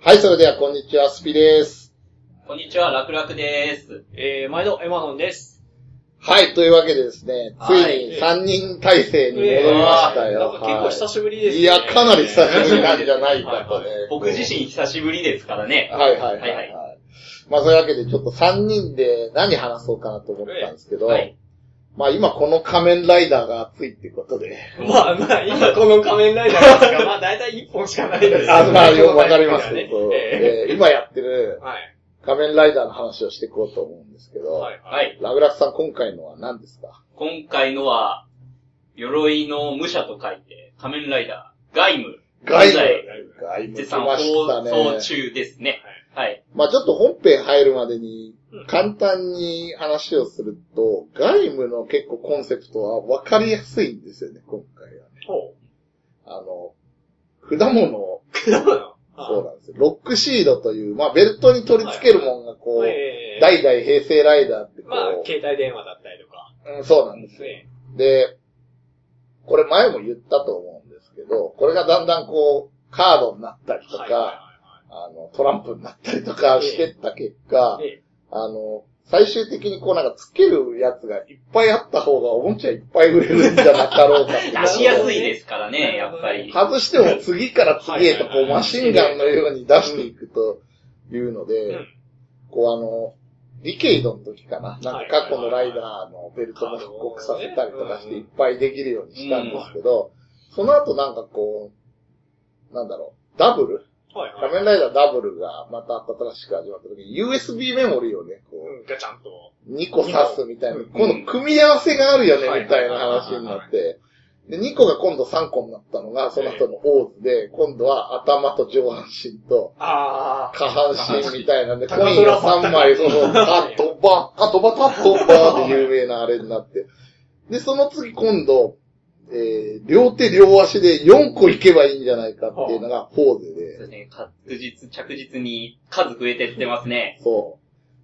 はい、それではこんにちは、スピです。こんにちは、楽々です。えー、毎度、エマノンです。はい、というわけでですね、つはいいに3人体制に戻りましたよ。結構久しぶりですね。いや、かなり久しぶりなんじゃないかとね。僕自身久しぶりですからね。はいはいはい、はいはい。まあそういうわけでちょっと3人で何話そうかなと思ったんですけど、はい。まあ今この仮面ライダーが熱いってことで、まあまあ、今この仮面ライダーですが、まあ大体1本しかないんですあ、まあよくわかります ねけど、ええー今やってる。仮面ライダーの話をしていこうと思うんですけど、はい。は。い。ラグラスさん今回のは何ですか？今回のは、鎧の武者と書いて、仮面ライダー、ガイム。ガイムガイム来絶賛。放送中ですね。はい。まあちょっと本編入るまでにうん簡単に話をすると、ガイムの結構コンセプトは分かりやすいんですよね、今回はね。ほあの、果物を、う。果物？そうなんですよ。ロックシードという、まあベルトに取り付けるもんがこう、えー代々平成ライダーってこう、まあ、携帯電話だったりとか。うん、そうなんですよ。ね。で、これ前も言ったと思うんですけど、これがだんだんこう、カードになったりとか、はいはあの、トランプになったりとかしてった結果あの、最終的にこうなんかつけるやつがいっぱいあった方がおもちゃいっぱい売れるんじゃなかろうかって。出しやすいですからね、やっぱり。外しても次から次へとこうマシンガンのように出していくというので、うん。こうあの、リケイドの時かな。なんはい。か過去のライダーのベルトも復刻させたりとかしていっぱいできるようにしたんですけど、その後なんかこう、なんだろう、ダブルはいはい。仮面ライダーダブルがまた新しく始まった時に USB メモリーをね、こう、うん、ガチャンと。2個刺すみたいな、うん。今度組み合わせがあるよね、はいみたいな話になって、で、2個が今度3個になったのが、その後のオーズで、今度は頭と上半身とあ下半身みたいなんで、コ高インが3枚、その、タットバ、タットバタットバで有名なあれになって。で、その次今度、えー、両手両足で4個いけばいいんじゃないかっていうのがポーズそうでで、すね、確実、着実に数増えてってますね。そ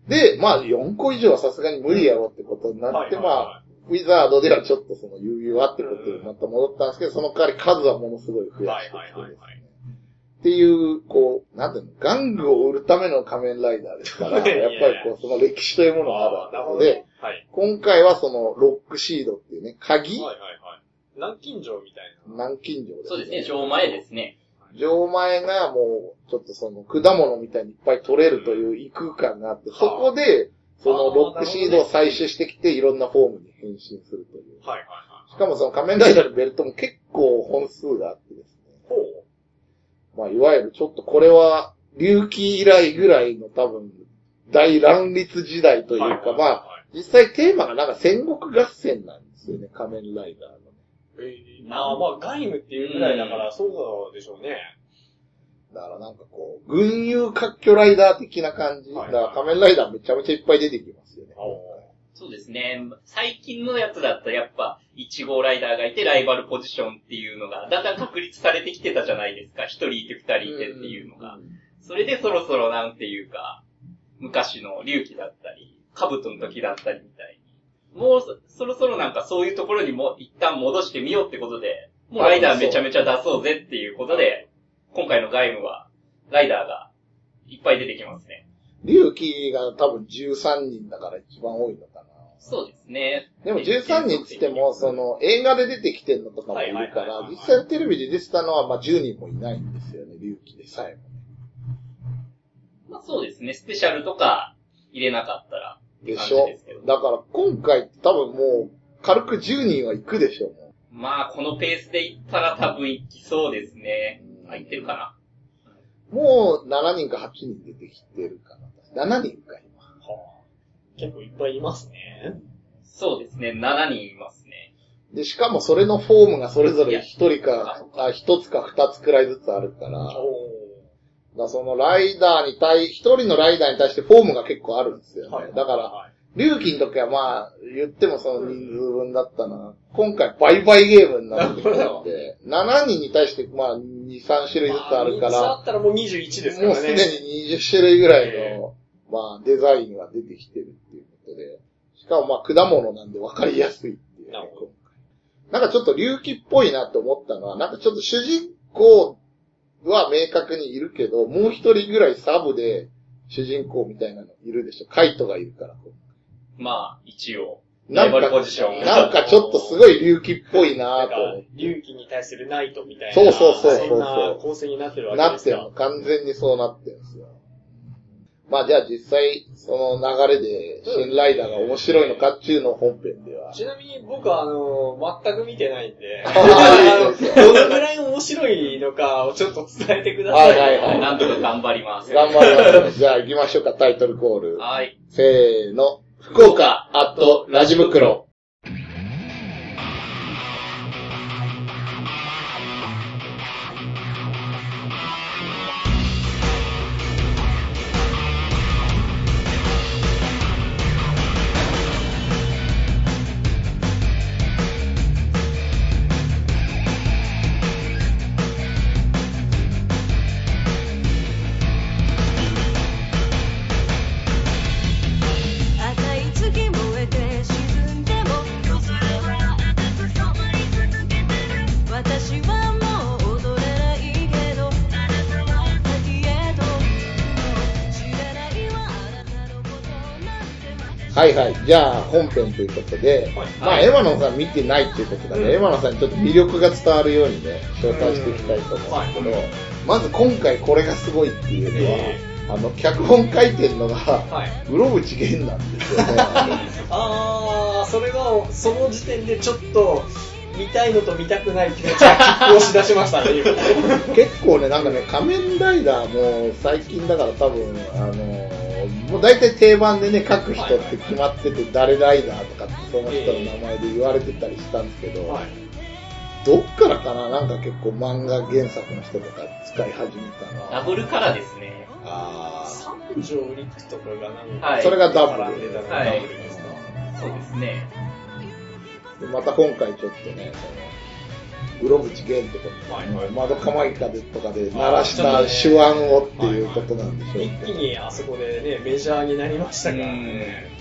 う。で、まあ4個以上はさすがに無理やろってことになって、まあ、ウィザードではちょっとその余裕はってことにまた戻ったんですけど、その代わり数はものすごい増やはいしてきてはいはいはい。っていう、こう、なんていうの、玩具を売るための仮面ライダーですから、やっぱりこう、その歴史というものがあるわけで。今回はそのロックシードっていうね、鍵。南京錠みたいな。南京錠です、そうですね、上前ですね。錠前がもう、ちょっとその果物みたいにいっぱい取れるという異空間があって、そこで、そのロックシードを採取してきて、いろんなフォームに変身するという。はいはいはい。しかもその仮面ライダーのベルトも結構本数があってですね。ほう。まあ、いわゆるちょっとこれは、隆起以来ぐらいの多分、大乱立時代というか、まあ、実際テーマがなんか戦国合戦なんですよね、仮面ライダーのね。えー、まあまあ、ガイムっていうぐらいだから、そうでしょうね。だからなんかこう、群雄割拠ライダー的な感じ。だはいから仮面ライダーめちゃめちゃいっぱい出てきますよね。そうですね。最近のやつだとやっぱ、1号ライダーがいてライバルポジションっていうのが、だんだん確立されてきてたじゃないですか。1人いて2人いてっていうのが。それでそろそろなんていうか、昔の隆起だったり、兜の時だったりみたいに。もうそそろそろなんかそういうところにも一旦戻してみようってことで、もうライダーめちゃめちゃ出そうぜっていうことで、今回のガイムは、ライダーがいっぱい出てきますね。隆起が多分13人だから一番多いのかな。そうですね。でも13人つっても、その映画で出てきてるのとかもいるからは、い実際テレビで出てたのはまあ10人もいないんですよね、隆起でさえも。まあそうですね。スペシャルとか入れなかったら。でしょ？だから今回多分もう軽く10人は行くでしょ、もまあこのペースでいったら多分いきそうですね。入ってるかな。う。もう7人か8人出てきてるかな。7人か今。はあ、結構いっぱいいますね。そうですね。7人いますね。で、しかもそれのフォームがそれぞれ1人か、あ、1つか2つくらいずつあるから、だかおらそのライダーに対、1人のライダーに対してフォームが結構あるんですよね。だから、はい隆起の時はまあ、言ってもその人数分だったな。今回倍々ゲームになってきたんで、7人に対してまあ、2、3種類ずつあるかまああら、ったらもう21ですからね。もうすでに20種類ぐらいの、まあ、デザインが出てきてるっていうことで、しかもまあ、果物なんで分かりやすいっていうね、なるほど。なんかちょっと隆起っぽいなって思ったのは、なんかちょっと主人公は明確にいるけど、もう一人ぐらいサブで主人公みたいなのいるでしょ。カイトがいるから。まあ、一応。なんか。なんかちょっとすごい隆起っぽいななんと思っか、龍騎に対するナイトみたいな。そうそうそうそうそんな構成になってるわて。けですか。なってるの。完全にそうなってるんですよ。まあじゃあ実際、その流れで、新ライダーが面白いのかっていうのを本編では。ちなみに僕はあの、全く見てないんで、どのぐらい面白いのかをちょっと伝えてください。はいはいはいなんとか頑張ります。頑張りますね。じゃあ行きましょうか、タイトルコール。はい。せーの。福岡、アット、ラジ袋。はいはい。じゃあ、本編ということで、はいまあ、エマノンさん見てないっていうことだね、うんエマノンさんにちょっと魅力が伝わるようにね、紹介していきたいと思うんですけど、まず今回これがすごいっていうのは、えあの、脚本書いてるのが、はい。室伏源なんですよね。あー、それは、その時点でちょっと、見たいのと見たくない気持ちが拮抗しだしましたね、今 結構ね、なんかね、仮面ライダーも最近だから多分、あのーもう大体定番でね、書く人って決まってて、誰ライダーとかってその人の名前で言われてたりしたんですけど、はい。どっからかななんか結構漫画原作の人とか使い始めたのは。ダブルカラーですね。あ三条陸とかがなんか、はいそれがダブルダブルですか。そうですね。また今回ちょっとね、その、室伏源とか、はいはい窓かまいかでとかで鳴らした手腕をっていうことなんでしょう一けど。気にあそこでね、メジャーになりましたからね。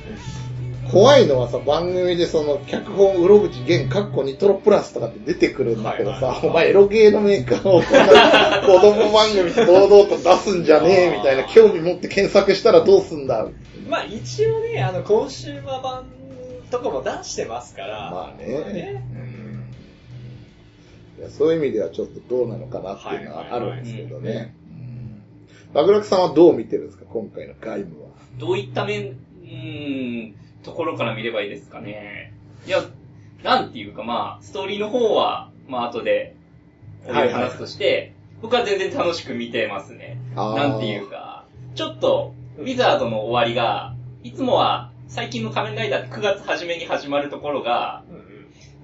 怖いのはさ、番組でその、脚本、うろぶち、現、カッコニトロプラスとかって出てくるんだけどさ、はいはいはいお前エロゲーのメーカーをこんな子供番組堂々と出すんじゃねえみたいな興味持って検索したらどうすんだ？まあ一応ね、あの、コンシューマー版とかも出してますから。まあね。ねそういう意味ではちょっとどうなのかなっていうのはあるんですけどね。バグラクさんはどう見てるんですか今回の外務は。どういった面、うーん、ところから見ればいいですかね。いや、なんていうかまあ、ストーリーの方は、まあ後で、おはいはい話すとして、僕は全然楽しく見てますね。なんていうか、ちょっと、ウィザードの終わりが、いつもは、最近の仮面ライダーって9月初めに始まるところが、うんうん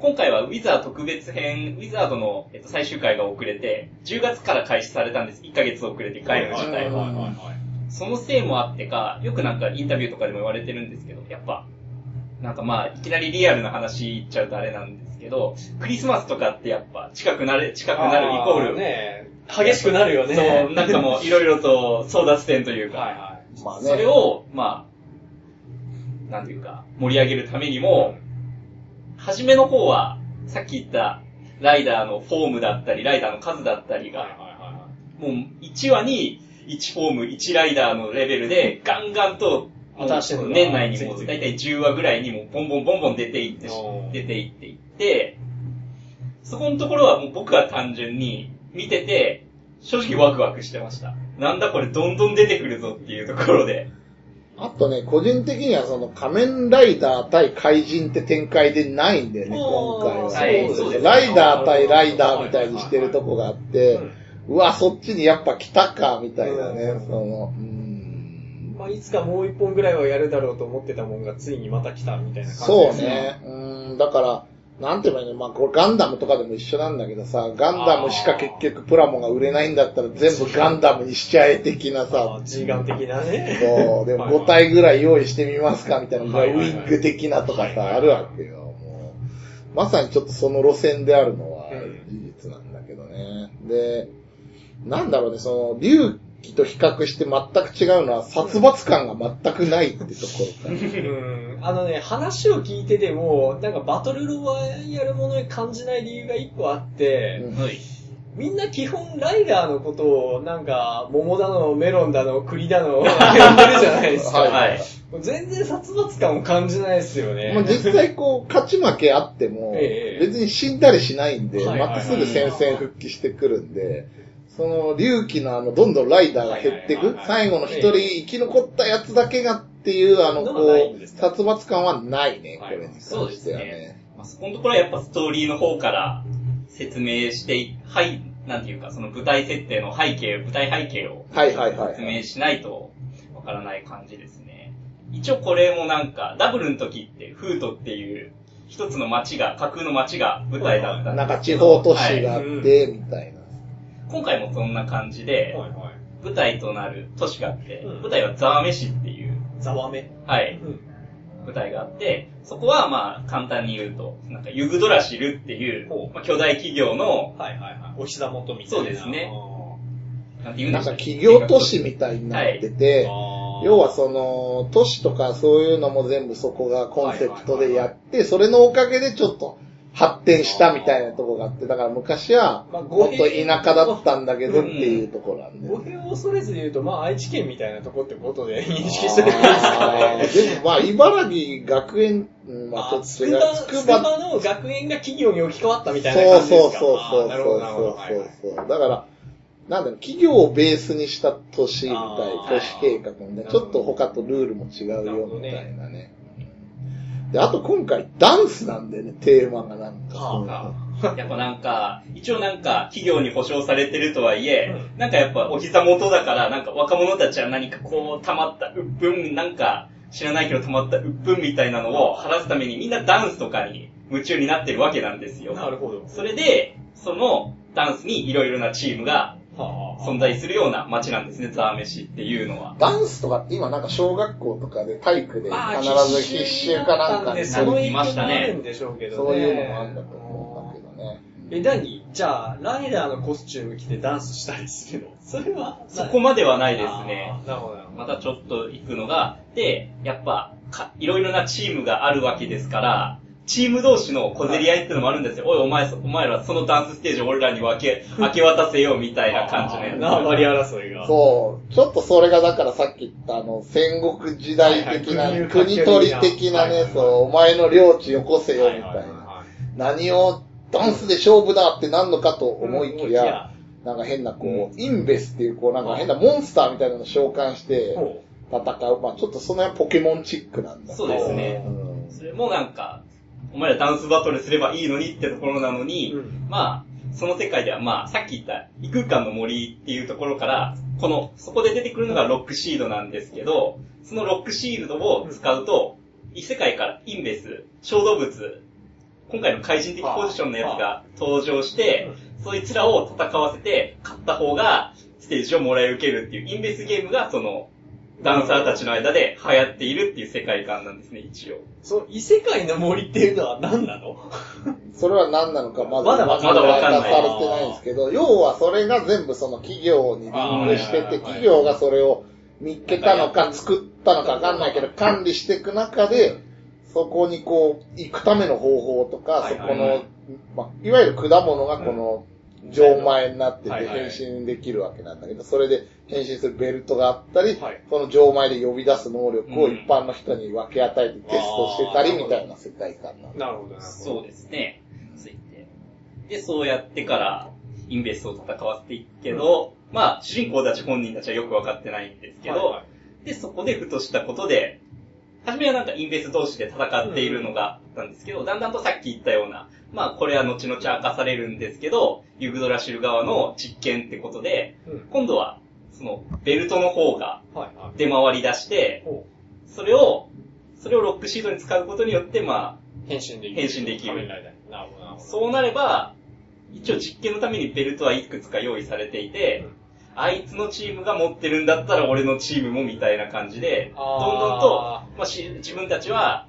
今回はウィザー特別編、ウィザードの、えっと、最終回が遅れて、10月から開始されたんです。1ヶ月遅れて回の自体は。そのせいもあってか、よくなんかインタビューとかでも言われてるんですけど、やっぱ、なんかまあ、いきなりリアルな話言っちゃうとあれなんですけど、クリスマスとかってやっぱ近くなる、近くなるイコール、ね、激しくなるよね。そう、なんかもういろいろと争奪戦というか、はいはい。まあね。それを、まあ、なんていうか、盛り上げるためにも、初めの方は、さっき言った、ライダーのフォームだったり、ライダーの数だったりが、もう1話に1フォーム、1ライダーのレベルで、ガンガンと、年内にもついてるだいたい10話ぐらいにもボンボンボンボン出ていって出ていっていって、そこのところはもう僕は単純に見てて、正直ワクワクしてました。なんだこれどんどん出てくるぞっていうところで。あとね、個人的にはその仮面ライダー対怪人って展開でないんだよね、今回は。はいそうですね。ライダー対ライダーみたいにしてるとこがあって、うわ、そっちにやっぱ来たか、みたいなね、うん。その、うん。い。まあ、いつかもう一本ぐらいはやるだろうと思ってたもんが、ついにまた来たみたいな感じそうですね。うん、だから、なんて言えばいいの？まあ、これガンダムとかでも一緒なんだけどさ、ガンダムしか結局プラモが売れないんだったら全部ガンダムにしちゃえ的なあさー、G ガン的なね。そう、でもはいはい5体ぐらい用意してみますかみたいな、はいはいはいウィッグ的なとかさ、あるわけよ。もうまさにちょっとその路線であるのはうん事実なんだけどね。で、なんだろうね、その、龍騎と比較して全く違うのは、殺伐感が全くないってところか。うん。あのね、話を聞いてても、なんかバトルロワイヤルものに感じない理由が一個あって、うんはい。みんな基本ライダーのことを、なんか、桃だの、メロンだの、栗だの、呼んでるじゃないですか。はいはい。全然殺伐感を感じないですよね。まあ実際こう、勝ち負けあっても、ええ別に死んだりしないんで、はいはいはいまたすぐ戦線復帰してくるんで、その、隆起のあの、どんどんライダーが減っていく最後の一人生き残ったやつだけがっていう、あの、のこう、殺伐感はないね、こはいれに関そうですしてはねね。。まあ、そこのところはやっぱストーリーの方から説明してい、はい、なんていうか、その舞台設定の背景、舞台背景を説明しないとわからない感じですね。一応これもなんか、ダブルの時って、フートっていう、一つの街が、架空の街が舞台だったんなんか地方都市があっはいて、みたいな。今回もそんな感じで、はいはい。舞台となる都市があって、うん舞台はザワメ市っていう、ざわめ。はい、うん。舞台があって、そこはまあ簡単に言うと、なんかユグドラシルっていうほう、まあ、巨大企業の、はいはいはい。お膝元みたいな。そうですねなんて言うんなんかでしょう企業都市みたいになってて、あー要はその、都市とかそういうのも全部そこがコンセプトでやって、それのおかげでちょっと発展したみたいなとこがあって、だから昔はまあもっと田舎だったんだけどってうんいうところなんで。語弊を恐れず言うと、まあ愛知県みたいなとこってことで 認識してるんですかあね。ーでもまあ茨城学園、うんまああ、つくば、つくばの学園が企業に置き換わったみたいなそう感じですかそうそうそうあーなるほど、なるほど。そうそうそう。だから、なんだろう、企業をベースにした都市みたい都市計画みたいな、ちょっと他とルールも違うよみたいなね。で、あと今回ダンスなんでね、テーマがなんか。は やっぱなんか、一応なんか企業に保証されてるとはいえ、うなんかやっぱお膝元だから、なんか若者たちは何かこう溜まった鬱憤、なんか知らないけど溜まった鬱憤みたいなのを晴らすためにみんなダンスとかに夢中になってるわけなんですよ。なるほど。それで、そのダンスにいろいろなチームがはあ存在するような街なんですね、ザーメシっていうのは。ダンスとか、今なんか小学校とかで体育でまあ必ず必修かなんかで、にその影いましたね響もあるんでしょうけどね。そういうのもあるんだと思うんだけどね。え、何？じゃあ、ライダーのコスチューム着てダンスしたりするの？それはそこまではないですね。なるほどなるほど。またちょっと行くのが、で、やっぱ、かいろいろなチームがあるわけですから、チーム同士の小競り合いってのもあるんですよ。おい、お前、お前らそのダンスステージを俺らに分け、明け渡せよ、みたいな感じのやつ。縄張り争いが。そう。ちょっとそれがだからさっき言ったあの、戦国時代的な、はいはい国取り的なね、そう、お前の領地よこせよ、みたいはいはいな。は何をダンスで勝負だってなんのかとい思いきうんや、なんか変なこう、インベスっていうこう、なんか変なモンスターみたいなのを召喚してほ戦う。まあちょっとその辺ポケモンチックなんだけど。そうですね。うん。それもなんか、お前らダンスバトルすればいいのにってところなのに、うん。まあ、その世界ではまあ、さっき言った異空間の森っていうところから、この、そこで出てくるのがロックシードなんですけど、そのロックシールドを使うと、異世界からインベス、小動物、今回の怪人的ポジションのやつが登場して、そいつらを戦わせて、勝った方がステージをもらい受けるっていうインベスゲームが、その、ダンサーたちの間で流行っているっていう世界観なんですね、一応。そう、異世界の森っていうのは何なの？それは何なのかまだまだわかんない。明らかされてないんですけど、要はそれが全部その企業にリンクしてて、企業がそれを見っけたのか作ったのかわかんないけど、管理していく中で、そこにこう、行くための方法とか、そこの、まあ、いわゆる果物がこの、錠前になってて変身できるわけなんだけど、それで変身するベルトがあったりはい、その錠前で呼び出す能力をうん一般の人に分け与えてテストしてたりみたいな世界観なんだ。なるほど、なるほど。そうですね。ついて。で、そうやってから、インベストを戦わせていくけど、まあ、主人公たち本人たちはよくわかってないんですけど、はいはいで、そこでふとしたことで、初めはなんかインベス同士で戦っているのがあったんですけど、だんだんとさっき言ったような、まあこれは後々明かされるんですけど、ユグドラシル側の実験ってことで、うん今度は、その、ベルトの方がはいはい。出回り出して、ほそれを、それをロックシートに使うことによって、まあ、う変身できる。変身できるなるほど、なるほど。そうなれば、一応実験のためにベルトはいくつか用意されていて、うんあいつのチームが持ってるんだったら俺のチームもみたいな感じで、どんどんと、まあ、し自分たちは、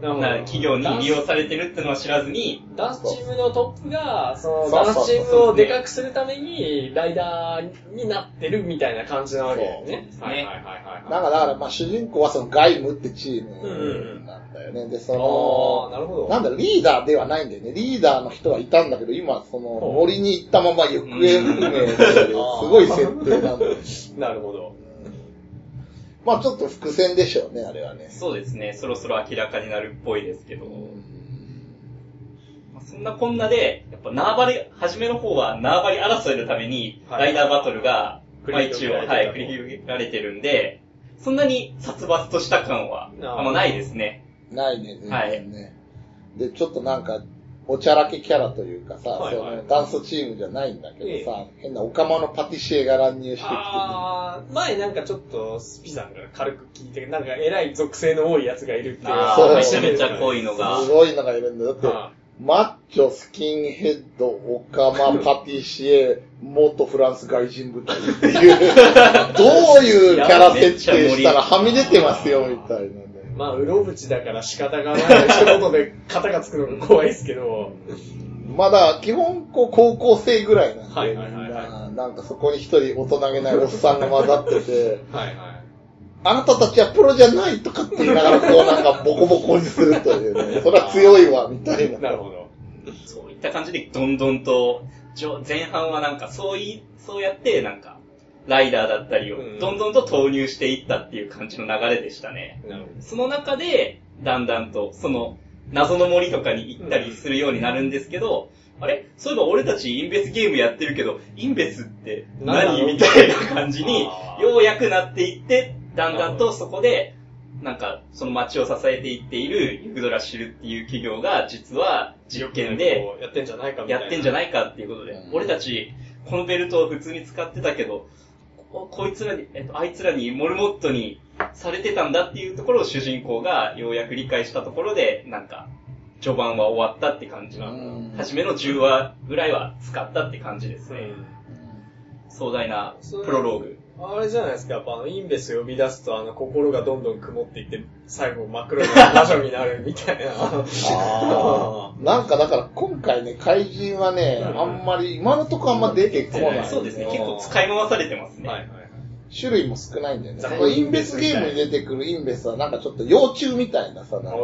企業に利用されてるってのは知らずに、ダンスチームのトップが、そのダンスチームをでかくするために、ライダーになってるみたいな感じなわけだよね。そうはいはいはいはい。なんかだから、まあ主人公はそのガイムってチームなんだよね。で、そあのー、、なるほど。なんだリーダーではないんだよね。リーダーの人はいたんだけど、今、その、森に行ったまま行方不明で、すごい設定なんだよ。なるほど。まあちょっと伏線でしょうね、あれはね。そうですね、そろそろ明らかになるっぽいですけど、まあそんなこんなで、やっぱ縄張り、初めの方は縄張り争いのために、はいライダーバトルが、繰まあ一応、はい、繰り広げられてるんで、そんなに殺伐とした感はあんまないですね。ないね、全はい然ね。で、ちょっとなんか、おちゃらけキャラというかさ、はいはい。そのダンスチームじゃないんだけどさ、変なオカマのパティシエが乱入してきて、あー、前なんかちょっとスピさんが軽く聞いて、なんか偉い属性の多いやつがいるっていう。あそう。ーめちゃめちゃ濃いのが。すごいのがいるんだよ。だって、はマッチョ、スキンヘッド、オカマ、パティシエ、元フランス外人部隊っていう、どういうキャラ設定したらはみ出てますよ、みたいなね。まあ、うろぶちだから仕方がない。一言で型がつくのが怖いですけど。まだ、基本、こう、高校生ぐらいなんで、はいはいはいはいななんかそこに一人大人げないおっさんが混ざってて、はいはい。あなたたちはプロじゃないとかって言いながら、こうなんかボコボコにするというね、それは強いわ、みたいな。なるほど。そういった感じで、どんどんと、じょ前半はなんか、そうい、そうやって、なんか、ライダーだったりをうん、どんどんと投入していったっていう感じの流れでしたね。なるほど。その中で、だんだんと、その、謎の森とかに行ったりするようになるんですけど、あれ？そういえば俺たちインベスゲームやってるけど、インベスって何みたいな感じにようやくなっていって、だんだんとそこで、なんか、その街を支えていっているユグドラシルっていう企業が、実は実験で、やってんじゃないか。やってんじゃないかっていうことで、うん俺たち、このベルトを普通に使ってたけど、ここいつらに、えっと、あいつらにモルモットにされてたんだっていうところを主人公がようやく理解したところで、なんか、序盤は終わったって感じなうん初めの10話ぐらいは使ったって感じですね。うん。壮大なプロローグ。あれじゃないですか、やっぱあの、インベス呼び出すと、あの、心がどんどん曇っていって、最後真っ黒な魔女になるみたいな。あーなんかだから今回ね、怪人はね、うんあんまり、今のところあんま出てこない。そうですね。結構使い回されてますね。はいはい。種類も少ないんだよね。ザこのインベスゲームに出てくるインベスはなんかちょっと幼虫みたいなさ、なんか。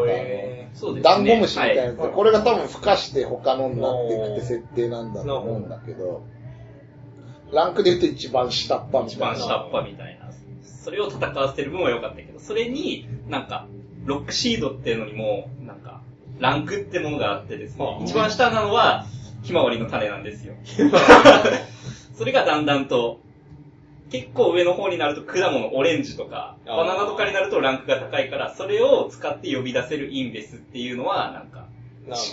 ダンゴムシみたいなやつで、はいこれが多分孵化して他のになっていくって設定なんだと思うんだけど、ランクで言うと一番下っ端み一たいな。番下っ端みたいな。それを戦わせてる分は良かったけど、それに、なんか、ロックシードっていうのにも、なんか、ランクってものがあってですはあね、一番下なのは、ひまわりの種なんですよ。それがだんだんと、結構上の方になると果物、オレンジとか、バナナとかになるとランクが高いから、それを使って呼び出せるインベスっていうのは、なんか、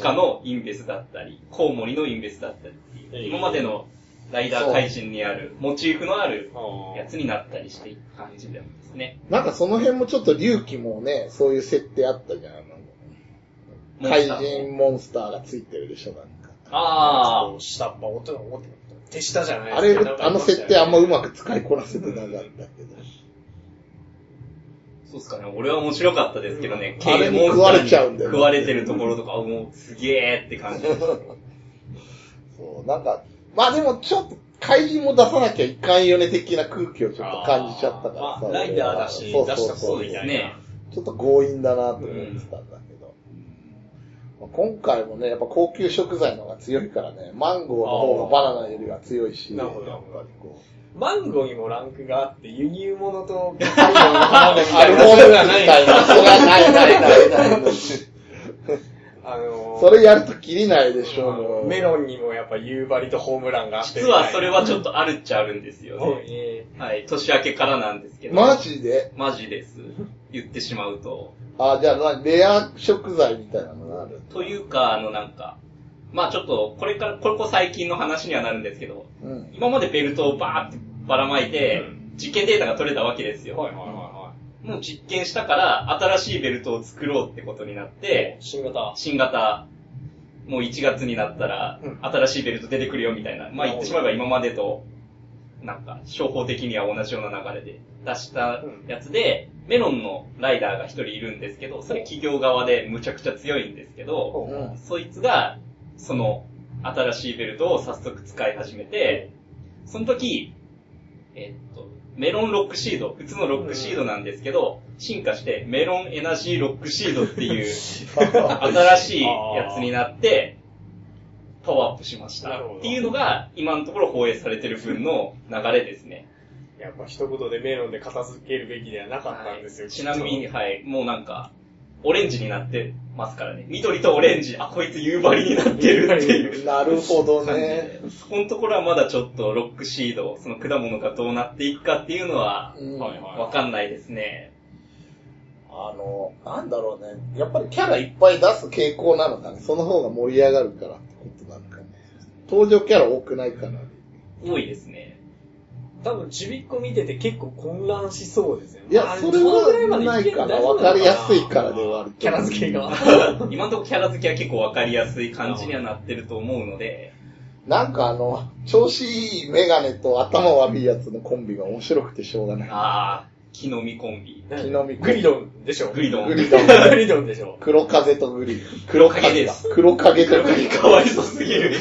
鹿のインベスだったり、コウモリのインベスだったりっていう、今までのライダー怪人にある、モチーフのあるやつになったりしていく感じなんですね。なんかその辺もちょっと龍騎もね、そういう設定あったじゃん。怪人モンスターがついてるでしょ、なんか。ああ、下っ端、おと、お手下じゃないあれあの設定あんまうまく使いこなせてなかったけど。そうっすかね。俺は面白かったですけどね。あれに食われちゃうんだよね食われてるところとか、もうすげーって感じです。そう、なんか、まあでもちょっと怪人も出さなきゃいかんよね的な空気をちょっと感じちゃったからさ。ライダーだしそう出したそうみたいちょっと強引だなと思ってたんだけど。まあ今回もね、やっぱ高級食材の方が強いからね、マンゴーの方がバナナよりは強いし、なるほどやっぱりこう。マンゴーにもランクがあって、輸入物と あれもいな。それはないみたいな。それはないないないないない。あのーそれやるときりないでしょ、もう。メロンにもやっぱ夕張とホームランがあって。実はそれはちょっとあるっちゃあるんですよはいね。えはい。年明けからなんですけど。マジで？マジです。言ってしまうと。あ、じゃあ、レア食材みたいなのがある。というか、あのなんか、まあちょっと、これから、これこ最近の話にはなるんですけど、うん。今までベルトをバーってばらまいて、実験データが取れたわけですよ。はいはいもう実験したから、新しいベルトを作ろうってことになってい。、新型。新型、もう1月になったらうん、新しいベルト出てくるよみたいな。まあ言ってしまえば今までとなんか、商法的には同じような流れで出したやつで、メロンのライダーが一人いるんですけど、それ企業側でむちゃくちゃ強いんですけど、うんそいつが、その、新しいベルトを早速使い始めて、その時、えっと、メロンロックシード、普通のロックシードなんですけど、進化してメロンエナジーロックシードっていう 新しいやつになって、パワーアップしました。っていうのが、今のところ放映されてる分の流れですね。やっぱ一言でメロンで片付けるべきではなかったんですよ。ちなみに、はい、もうなんか、オレンジになってますからね。緑とオレンジ、あ、こいつ夕張になってるっていう。なるほどね。で、そこのところはまだちょっとロックシード、その果物がどうなっていくかっていうのは、わかんないですね。あの、なんだろうね。やっぱりキャラいっぱい出す傾向なのかね。その方が盛り上がるからってことなのかね。登場キャラ多くないかな。多いですね。多分ちびっこ見てて結構混乱しそうですよね。いや、それはないかな。わかりやすいからではあるキャラ付けが。今のところキャラ付けは結構わかりやすい感じにはなってると思うので、なんかあの、調子いいメガネと頭悪いやつのコンビが面白くてしょうがない。あー、木の実コンビ。木の実グリドンでしょ。グリドングリドン。グリドンでしょ。黒風とグリ。黒影です。黒影とグリ。かわいそうすぎる。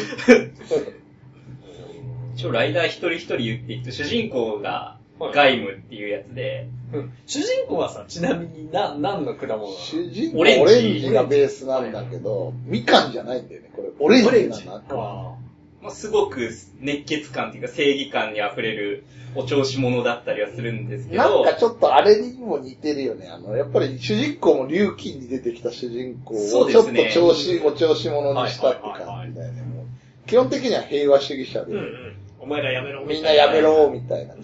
一応ライダー一人一人言っていくと、主人公がガイムっていうやつで、うん主人公はさ、ちなみにな、何の果物なの？主人公オレンジオレンジがベースなんだけど、みかんじゃないんだよね、これ。オレンジなんだ。あまあ、すごく熱血感っていうか正義感に溢れるお調子者だったりはするんですけど、なんかちょっとあれにも似てるよね。あの、やっぱり主人公も龍騎に出てきた主人公そうをちょっと調子、お調子者にしたって感じだよね。もう基本的には平和主義者で、うんうん。お前らやめろ。みんなやめろ、みたいな。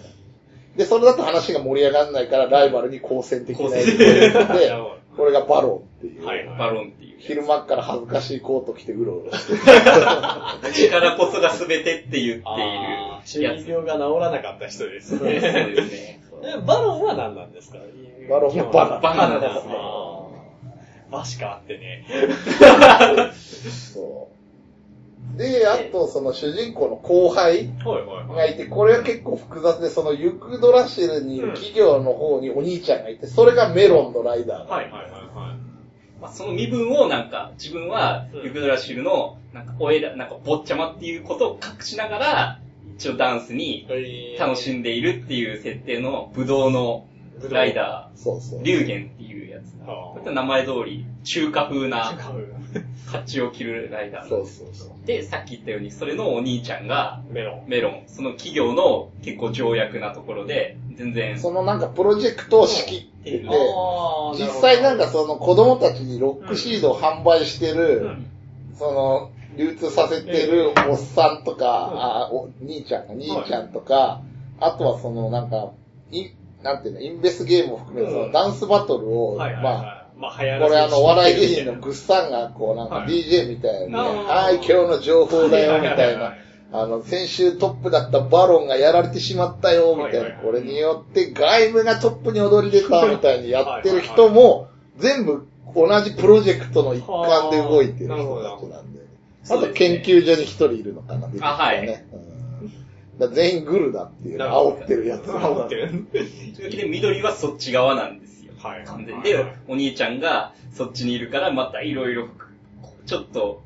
で、それだと話が盛り上がらないから、ライバルに好戦的なやつで、これがバロンっていう。はいはいバロンっていう。昼間っから恥ずかしいコート着てうろうろして。力こそが全てって言っているやつ。中二病が治らなかった人ですそうですね。バロンは何なんですか？バロンはバナナバナナですねバシかあってね。そう。で、あと、その主人公の後輩がいて、これは結構複雑で、そのユクドラシルにいる企業の方にお兄ちゃんがいて、それがメロンのライダー。はいはいはいはい。まあ、その身分をなんか、自分はうん。ユクドラシルの、なんか、おえら、なんか、坊ちゃまっていうことを隠しながら、一応ダンスに楽しんでいるっていう設定の武道のライダそうそう。ー、。龍玄っていうやつこういった名前通り、中華風な違う。甲冑を着るライダー。そうそうそう。で、さっき言ったように、それのお兄ちゃんが、メロン。メロン、その企業の結構条約なところで、全然、そのなんかプロジェクトを仕切ってて、実際なんかその子供たちにロックシードを販売してうる、ん。その、流通させてるおっさんとか、あお兄ちゃんか、兄ちゃんとか、あとはそのなんか、いなんていうの、インベスゲームを含めてそのダンスバトルを、はいはいまあ、はい。まあ、流行これあの、お笑い芸人のググッサンがこうなんかはい DJ みたいにね、はい、今日の情報だよ、みたい。ないあの、先週トップだったバロンがやられてしまったよ、みたいな。はいはいはいこれによって外部がトップに躍り出た、みたいにやってる人も、全部同じプロジェクトの一環で動いてる人たちなんで。あとそうですね研究所に一人いるのかな、ね。うんだから全員グルだっていう、煽ってるやつ。煽ってる。緑はそっち側なんで。はい完全にで、お兄ちゃんがそっちにいるから、またいろいろ、ちょっと、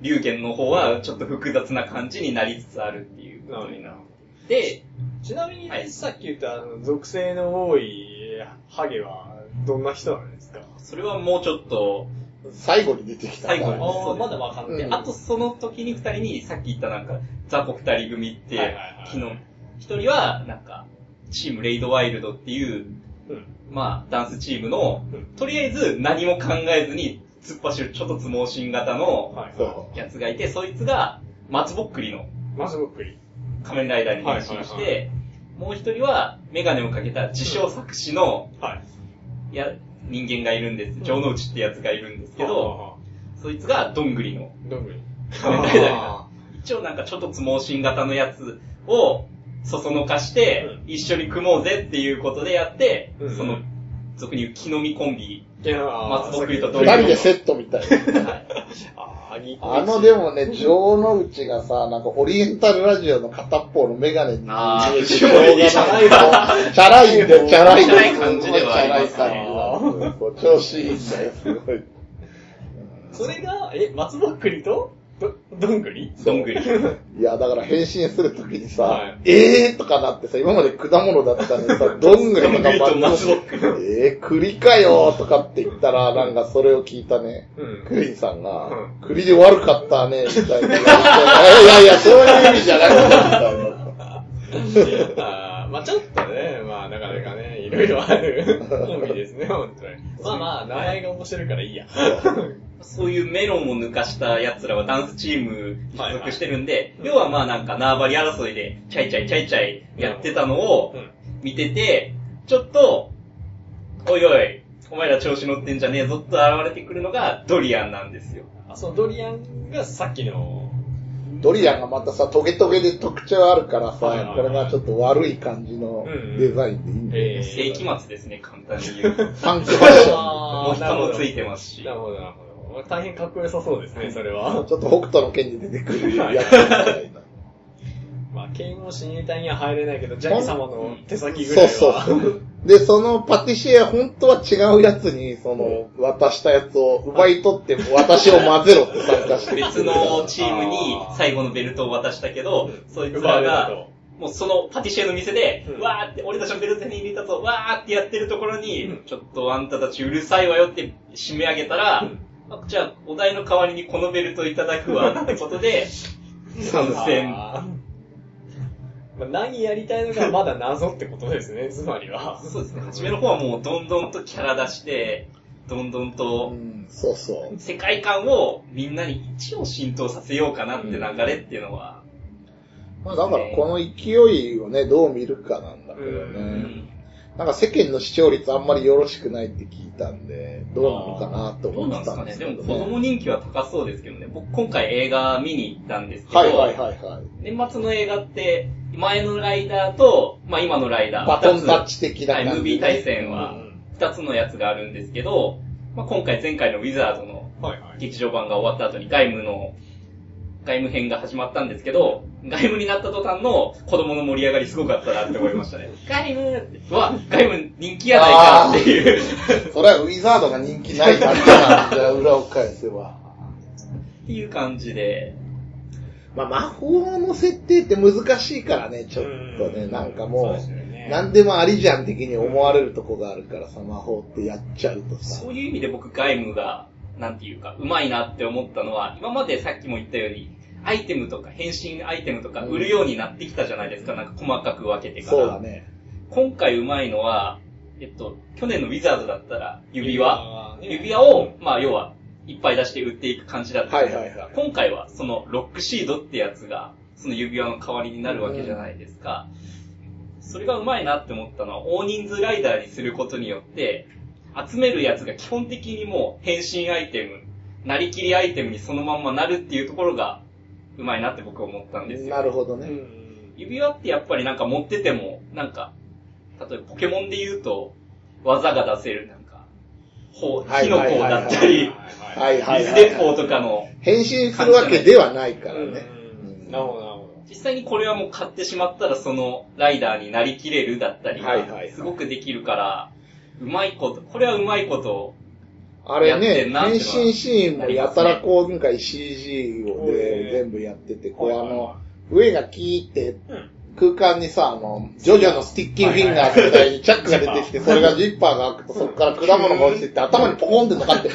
龍玄の方はちょっと複雑な感じになりつつあるっていうことになる。で、ちなみに、はいさっき言った、あの、属性の多いハゲは、どんな人なんですか？それはもうちょっと、最後に出てきた。最後にあまだわかんない。で、うんあとその時に二人に、さっき言ったなんか、雑魚二人組って、はいはいはい昨日、一人は、なんか、チームレイドワイルドっていう、うん。まあ、ダンスチームのうん、とりあえず何も考えずに突っ走る、ちょっとつ盲信型のやつがいて、そいつが松ぼっくりのまず僕り。仮面ライダーに変身して、もう一人はメガネをかけた自称作詞の、や、人間がいるんです。城之内ってやつがいるんですけど、ど、そいつがどんぐりのどんぐり。仮面ライダー。に一応なんかちょっとつ盲信型のやつをそそのかして、一緒に組もうぜっていうことでやって、うんその、俗に言う木の実コンビ、松ぼっくりとう。どんぐり二人でセットみたいな。はいあのでもね、城之内がさ、なんかオリエンタルラジオの片っぽのメガネにあーチャラい チャラいわチャラいんだよ、チャラい。チャラい感じではありますねチャラい感じだそう調子いいんだよ、すごい。それが、え、松ぼっくりと、ど、どんぐり？どんぐり。いや、だから変身するときにさ、はいえーとかなってさ、今まで果物だったのにさ、どんぐりとかどんぐりと松ぼっくりえー、栗かよとかって言ったら、なんかそれを聞いたね、うんクリンさんが、うん栗で悪かったね、みたいな。いやいや、そういう意味じゃなくて、みたいな。あーまあちょっとね、まあなかなかね、いろいろあるコンビですね、本当に。まあまあ、名前が面白いからいいや。そういうメロンを抜かした奴らはダンスチームに所属してるんで、要はまあなんか縄張り争いで、チャイチャイチャイチャイやってたのをうん見てて、ちょっと、おいおい、お前ら調子乗ってんじゃねえぞと現れてくるのがドリアンなんですよ。あそのドリアンがさっきの、ドリアンがまたさ、トゲトゲで特徴あるからさ、はいはいはいこれがちょっと悪い感じのデザインでいいんだよね。えー世紀末ですね、簡単に言うと。パンクファッション。モヒカンもついてますしな。るほど、なるほど。大変かっこよさそうですね、それは。ちょっと北斗の剣に出てくるやつみたいな。まあ、剣を親衛隊には入れないけど、ジャニ様の手先ぐらいそうは。そう。で、そのパティシエは本当は違うやつに、その、渡したやつを奪い取って、私を混ぜろって参加して別のチームに最後のベルトを渡したけど、そいつらが。もうそのパティシエの店で、うんわーって、俺たちのベルト手に入れたぞ、わーってやってるところに、うんちょっとあんたたちうるさいわよって締め上げたら、うんあじゃあ、お題の代わりにこのベルトいただくわ、ってことで、参戦。あーまあ、何やりたいのかまだ謎ってことですね、つまりは。そうですね、初めの方はもうどんどんとキャラ出して、どんどんうとん、そうそう。世界観をみんなに一応浸透させようかなって流れっていうのは、まあだからこの勢いをね、どう見るかなんだけどうね。なんか世間の視聴率あんまりよろしくないって聞いたんで、どうなのかなとどう思ってたんなんですかね。ですけどね。でも子供人気は高そうですけどね。僕今回映画見に行ったんですけど、はいはいはいはい。年末の映画って、前のライダーと、まあ今のライダー。バトンタッチ的なはい、ムービー対戦はうん二つのやつがあるんですけど、まあ今回前回のウィザードのはいはい。劇場版が終わった後に外務の、外務編が始まったんですけど、外務になった途端の子供の盛り上がりすごかったなって思いましたね。外務って、うわ、外務人気やないかっていう。それはウィザードが人気ないだけなんじゃ、裏を返せば。っていう感じで、まあ魔法の設定って難しいからね、ちょっとね、うんなんかもう、なんでもありじゃん的に思われるとこがあるからさ、魔法ってやっちゃうとさそう。いう意味で僕外務が、なんていうか、うまいなって思ったのは、今までさっきも言ったように、アイテムとか変身アイテムとか売るようになってきたじゃないですか、なんか細かく分けてから。そうだね。今回うまいのは、えっと、去年のウィザードだったら、指輪。ね指輪を、まあ要は、いっぱい出して売っていく感じだったじゃないですか。はい今回は、そのロックシードってやつが、その指輪の代わりになるわけじゃないですか。それがうまいなって思ったのは、大人数ライダーにすることによって、集めるやつが基本的にもう変身アイテム、なりきりアイテムにそのまんまなるっていうところが、うまいなって僕は思ったんですよ。なるほどね。うん。指輪ってやっぱりなんか持ってても、なんか、例えばポケモンで言うと、技が出せる、なんか、ほう火の粉だったり、水はい。鉄砲とかの、変身するわけではないからね。なるほど、なるほ実際にこれはもう買ってしまったらそのライダーになりきれるだったりすごくできるから、うまいこと、これはうまいこと、あれやってね、んなって変のは。身シーンもやたらこう、今回 CG をで全部やってて、こうあの、上がキーってど。うん。空間にさ、あの、ジョジョのスティッキンフィンガーみたいにチャックが出てきて、それがジッパーが開くと、そこから果物が落ちてって、頭にポコンってかかって、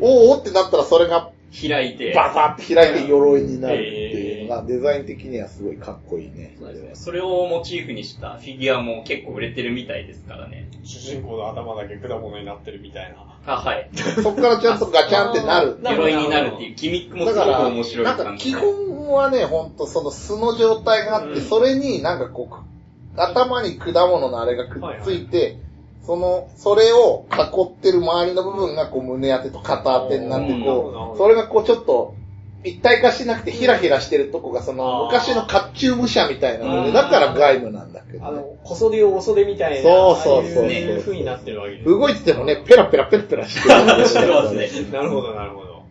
お ーおーってなったらそれが開いて、ババって開いて鎧になるっていうのが、デザイン的にはすごいかっこいいね。そうですねそれをモチーフにしたフィギュアも結構売れてるみたいですからね。主人公の頭だけ果物になってるみたいな。あ、はい。そこからちゃんとガチャンってなる。なるほど鎧になるっていうギミックもだから、すごく面白いなんか基。本はね、ほんとその素の状態があって、うんそれになんかこう、頭に果物のあれがくっついて、その、それを囲ってる周りの部分がこう胸当てと肩当てになってうんこう、それがこうちょっと、一体化しなくてヒラヒラしてるとこがその昔の甲冑武者みたいなので、うんだから外務なんだけど、ね。あの、小袖をお袖みたいな、そうそうそうそういう風になってるわけです。動いててもね、ペラペラペラペラしてる てますねなるほど、なるほど。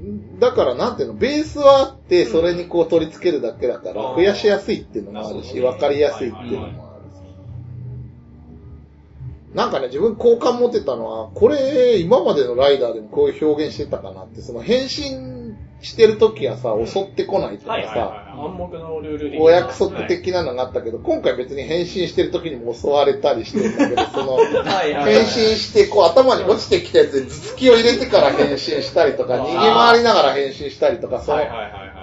うんだからなんていうの、ベースはあって、それにこう取り付けるだけだから、うん増やしやすいっていうのもあるし、わかりやすいっていうのもあるし。なんかね、自分好感持ってたのは、これ、今までのライダーでもこういう表現してたかなって、その変身してる時はさ、襲ってこないとかさ、。暗黙のルールお約束的なのがあったけど、今回別に変身してる時にも襲われたりしてるんだけど、その、変身して、こう頭に落ちてきたやつに頭突きを入れてから変身したりとか、逃げ回りながら変身したりとか、その。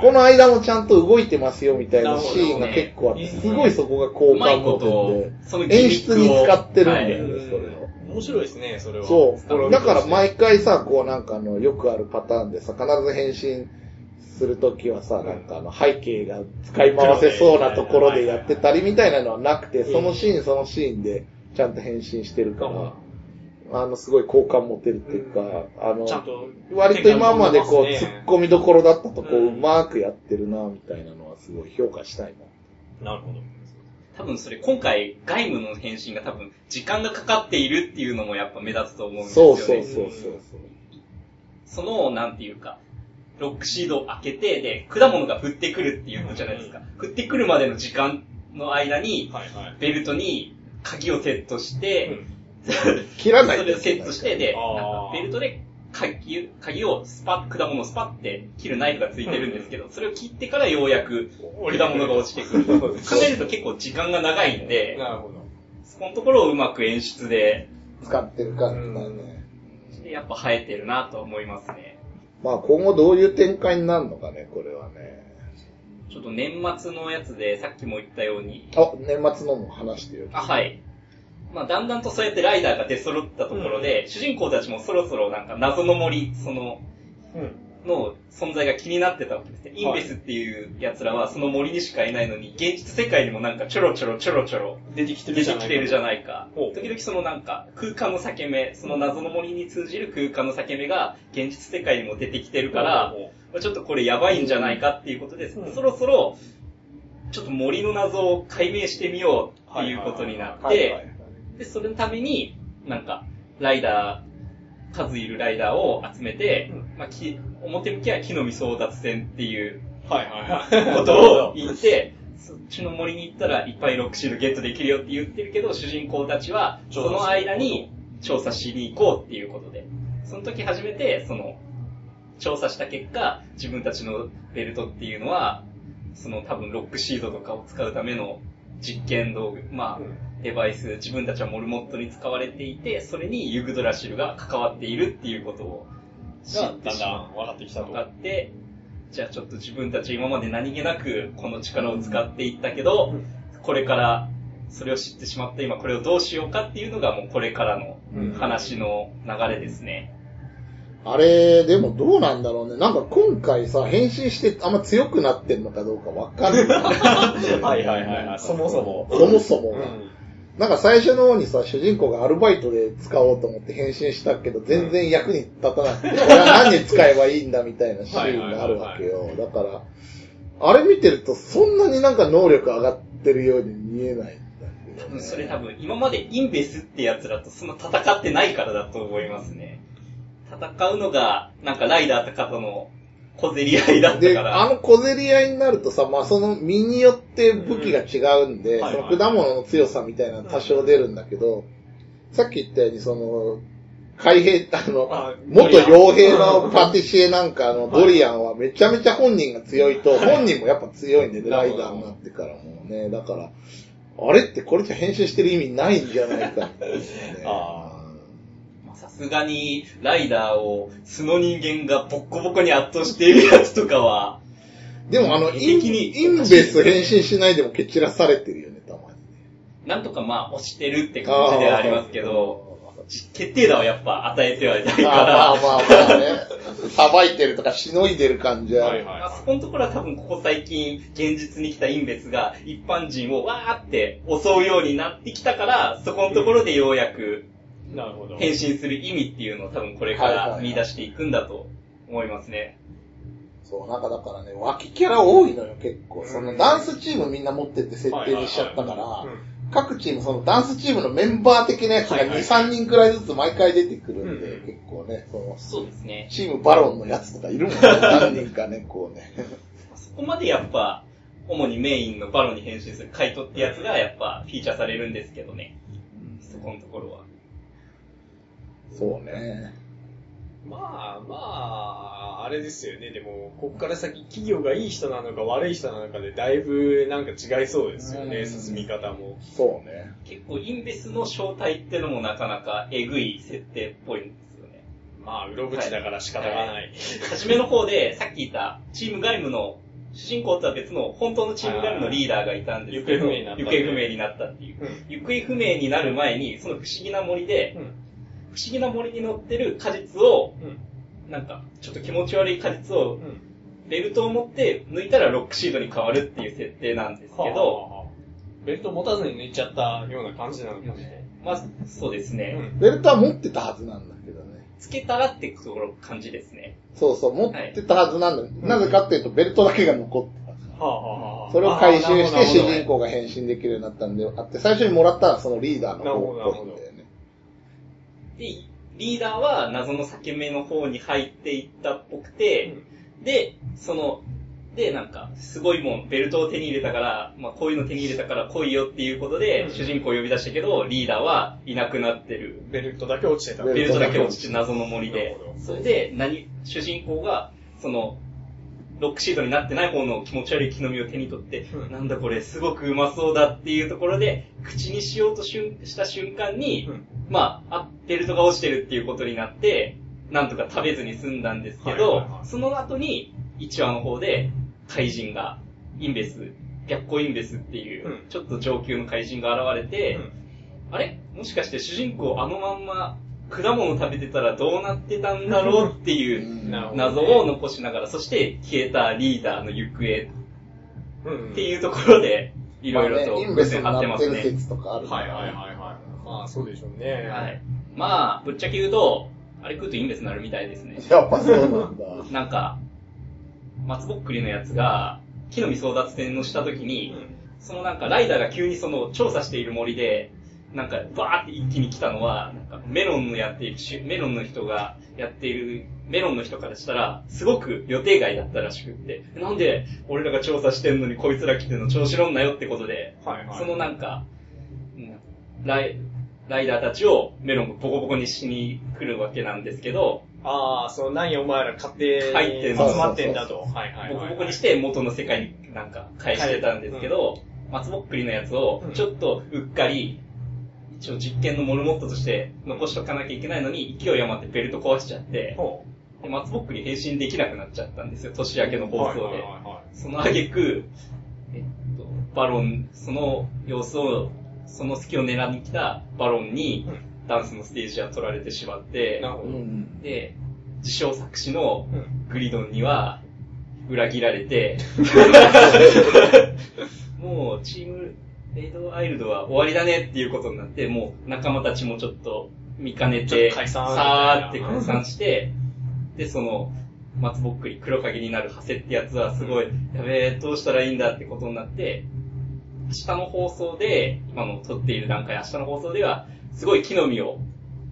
この間もちゃんと動いてますよみたいなシーンが結構あって、すごいそこが好感持ってて、、演出に使ってるんだよね、はいそれ。を。面白いですね、それは。そう。だから前毎回さ、こうなんかあの、よくあるパターンでさ、必ず変身するときはさ、なんかあの、背景が使い回せそうなところでやってたりみたいなのはなくて、そのシーンそのシーンでちゃんと変身してるから、あの、すごい好感持てるっていうか、あのちゃん、と、割と今までこう、展開突っ込みどころだったとこうんう、うまくやってるな、みたいなのはすごい評価したいな。なるほど。多分それ今回外務の変身が多分時間がかかっているっていうのもやっぱ目立つと思うんですよね。そうそうそうそう。その、なんていうか、ロックシードを開けて、で、果物が降ってくるっていうのじゃないですか。降ってくるまでの時間の間に。ベルトに鍵をセットして、切らないそれをセットして、で、ベルトで鍵鍵をスパッ、果物をスパって切るナイフがついてるんですけど、それを切ってからようやく果物が落ちてくる。考えると結構時間が長いんで、なるほど。そこのところをうまく演出で、使ってる感じだね。やっぱ生えてるなと思いますね。まあ今後どういう展開になるのかね、これはね。ちょっと年末のやつで、さっきも言ったように、あ、年末のも話してよ。あ、はい。まあ、だんだんとそうやってライダーが出揃ったところで、主人公たちもそろそろなんか謎の森、その、うん。の存在が気になってたわけですね。インベスっていう奴らはその森にしかいないのに、現実世界にもなんかちょろちょろちょろちょろ出てきてる出じゃないてきてるじゃいないか時々そのなんか空間の裂け目、その謎の森に通じる空間の裂け目が現実世界にも出てきてるから、まあちょっとこれやばいんじゃないかっていうことで、うん。そろそろ、ちょっと森の謎を解明してみようっていうことになってで、それのために、なんか、ライダー、数いるライダーを集めて、うん。まあ、き表向きは木の実争奪戦っていうはいはいはい。ことを言って、そっちの森に行ったらいっぱいロックシールゲットできるよって言ってるけど、主人公たちは、その間に調査しに行こうっていうことで、その時初めて、その、調査した結果、自分たちのベルトっていうのは、その多分ロックシードとかを使うための実験道具、まあ、デバイス、自分たちはモルモットに使われていて、それにユグドラシルが関わっているっていうことを知がってしまだんだん分かってきたと。分かって、じゃあちょっと自分たち今まで何気なくこの力を使っていったけど、うんこれからそれを知ってしまった今これをどうしようかっていうのがもうこれからのうん話の流れですね。あれ、でもどうなんだろうね。なんか今回さ、変身してあんま強くなってんのかどうかわかんない。はいはいはいはい。そもそも。そもそもが。うん。なんか最初の方にさ、主人公がアルバイトで使おうと思って変身したけど、全然役に立たなくて、これは何に使えばいいんだみたいなシーンがあるわけよ。だから、あれ見てるとそんなになんか能力上がってるように見えないんだけど、ね。それ多分今までインベスってやつらとそんな戦ってないからだと思いますね。戦うのがなんかライダーとかとの小競り合いだったで、から。あの小競り合いになるとさ、まあその身によって武器が違うんで、うんはいはいその果物の強さみたいなの多少出るんだけど、さっき言ったようにその、海兵、あの、あ元傭兵のパティシエなんかのドリアンはめちゃめちゃ本人が強いと、本人もやっぱ強いんでね、ライダーになってからもね。だから、あれってこれじゃ編集してる意味ないんじゃないかみたいなね。あすがに、ライダーを素の人間がボッコボコに圧倒しているやつとかは、でもあの、イン的にインベス変身しないでも蹴散らされてるよね、たまにね。なんとかまあ押してるって感じではありますけど、決定打はやっぱ与えてはいないかあまあら、まあまあね。さばいてるとかしのいでる感じはある。はいはいまあそこのところは多分ここ最近現実に来たインベスが一般人をわーって襲うようになってきたから、そこのところでようやく。変身する意味っていうのを多分これから見出していくんだと思いますね。そう、なんかだからね、脇キャラ多いのよ、結構。うんそのダンスチームみんな持ってって設定にしちゃったから、うん各チーム、そのダンスチームのメンバー的なやつが2、はいはい3人くらいずつ毎回出てくるんで、うん結構ね、その、そうですね。チームバロンのやつとかいるもんね、何人かね、こうね。そこまでやっぱ、主にメインのバロンに変身するカイトってやつがやっぱフィーチャーされるんですけどね。そこのところは。そうね。まあまあ、あれですよね。でも、こっから先企業がいい人なのか悪い人なのかでだいぶなんか違いそうですようんね、進み方も。そうね。結構インベスの正体ってのもなかなかえぐい設定っぽいんですよね。まあ、うろぶちだから仕方がない。初めの方で、さっき言った、チームガイムの、主人公とは別の、本当のチームガイムのリーダーがいたんですけど、行方不明になった行方不明になったっていう。うん行方不明になる前に、その不思議な森で、うん不思議な森に乗ってる果実を、うんなんか、ちょっと気持ち悪い果実を、うんベルトを持って抜いたらロックシードに変わるっていう設定なんですけはあど、はあはあベルト持たずに抜いちゃったような感じなのかね。まあ、そうですね。うんベルトは持ってたはずなんだけどね。つけたらってところ感じですね。そうそう、持ってたはずなんだ。なぜかっていうと、ベルトだけが残ってた。はあそれを回収して主人公。公が変身できるようになったんであって、最初にもらったのはそのリーダーの方っぽいんだよね。で、リーダーは謎の裂け目の方に入っていったっぽくて、で、その、で、なんか、すごいもん、ベルトを手に入れたから、まあ、こういうの手に入れたから来いよっていうことで、うん。主人公を呼び出したけど、リーダーはいなくなってる。ベルトだけ落ちてた。ベベルトだけ落ちて謎の森で。なるほ。ど。それで、何、主人公が、その、ロックシードになってない方の気持ち悪い木の実を手に取って、うん。なんだこれ、すごくうまそうだっていうところで、口にしようとしゅんした瞬間に、うんまあ、あ、ベルトが落ちてるっていうことになって、なんとか食べずに済んだんですけど、はいはいはい。その後に、1話の方で、怪人が、インベス、白光インベスっていう、うん。ちょっと上級の怪人が現れて、うん。あれ？もしかして主人公あのまんま果物食べてたらどうなってたんだろうっていう謎を残しながら、そして消えたリーダーの行方うん。っていうところで、いろいろまあとね。インベスに伏線張ってなってるますね。説とかあるはいはいはいはい。まあ、そうでしょうね。はい。まあ、ぶっちゃけ言うと、あれ食うとインベスになるみたいですね。やっぱそうなんだ。なんか、松ぼっくりのやつが、木の実争奪戦をした時うに、んそのなんかライダーが急にその調査している森で、なんかバーって一気に来たのは、なんかメロンのやっているし、メロンの人がやっている、メロンの人からしたら、すごく予定外だったらしくって、なんで俺らが調査してんのにこいつら来てんの調子乗んなよってことで、はいはい。そのなんか、うんライ、ライダーたちをメロンがボコボコにしに来るわけなんですけど、ああ、その何お前ら勝手に入ってん集のまってんだと。はいはいはい。ボコボコにして元の世界になんか返してたんですけど、松ぼっくりのやつをちょっとうっかり、一応実験のモルモットとして残しとかなきゃいけないのに勢い余ってベルト壊しちゃって、ほで松ぼっくり変身できなくなっちゃったんですよ、年明けのう。放送で。はその挙句、えっと、バロン、その様子を、その隙を狙いに来たバロンにうん、ダンスのステージは取られてしまってい。なる、ほうど。ん。で、自称作詞のうんグリドンには裏切られて、もうチームレイドアイルドは終わりだねっていうことになって、もう仲間たちもちょっと見かねて解散さーって解散して、で、その、松ぼっくり黒影になるハセってやつはすごい、やべえ、どうしたらいいんだってことになって、明日の放送で、今の撮っている段階、明日の放送では、すごい木の実を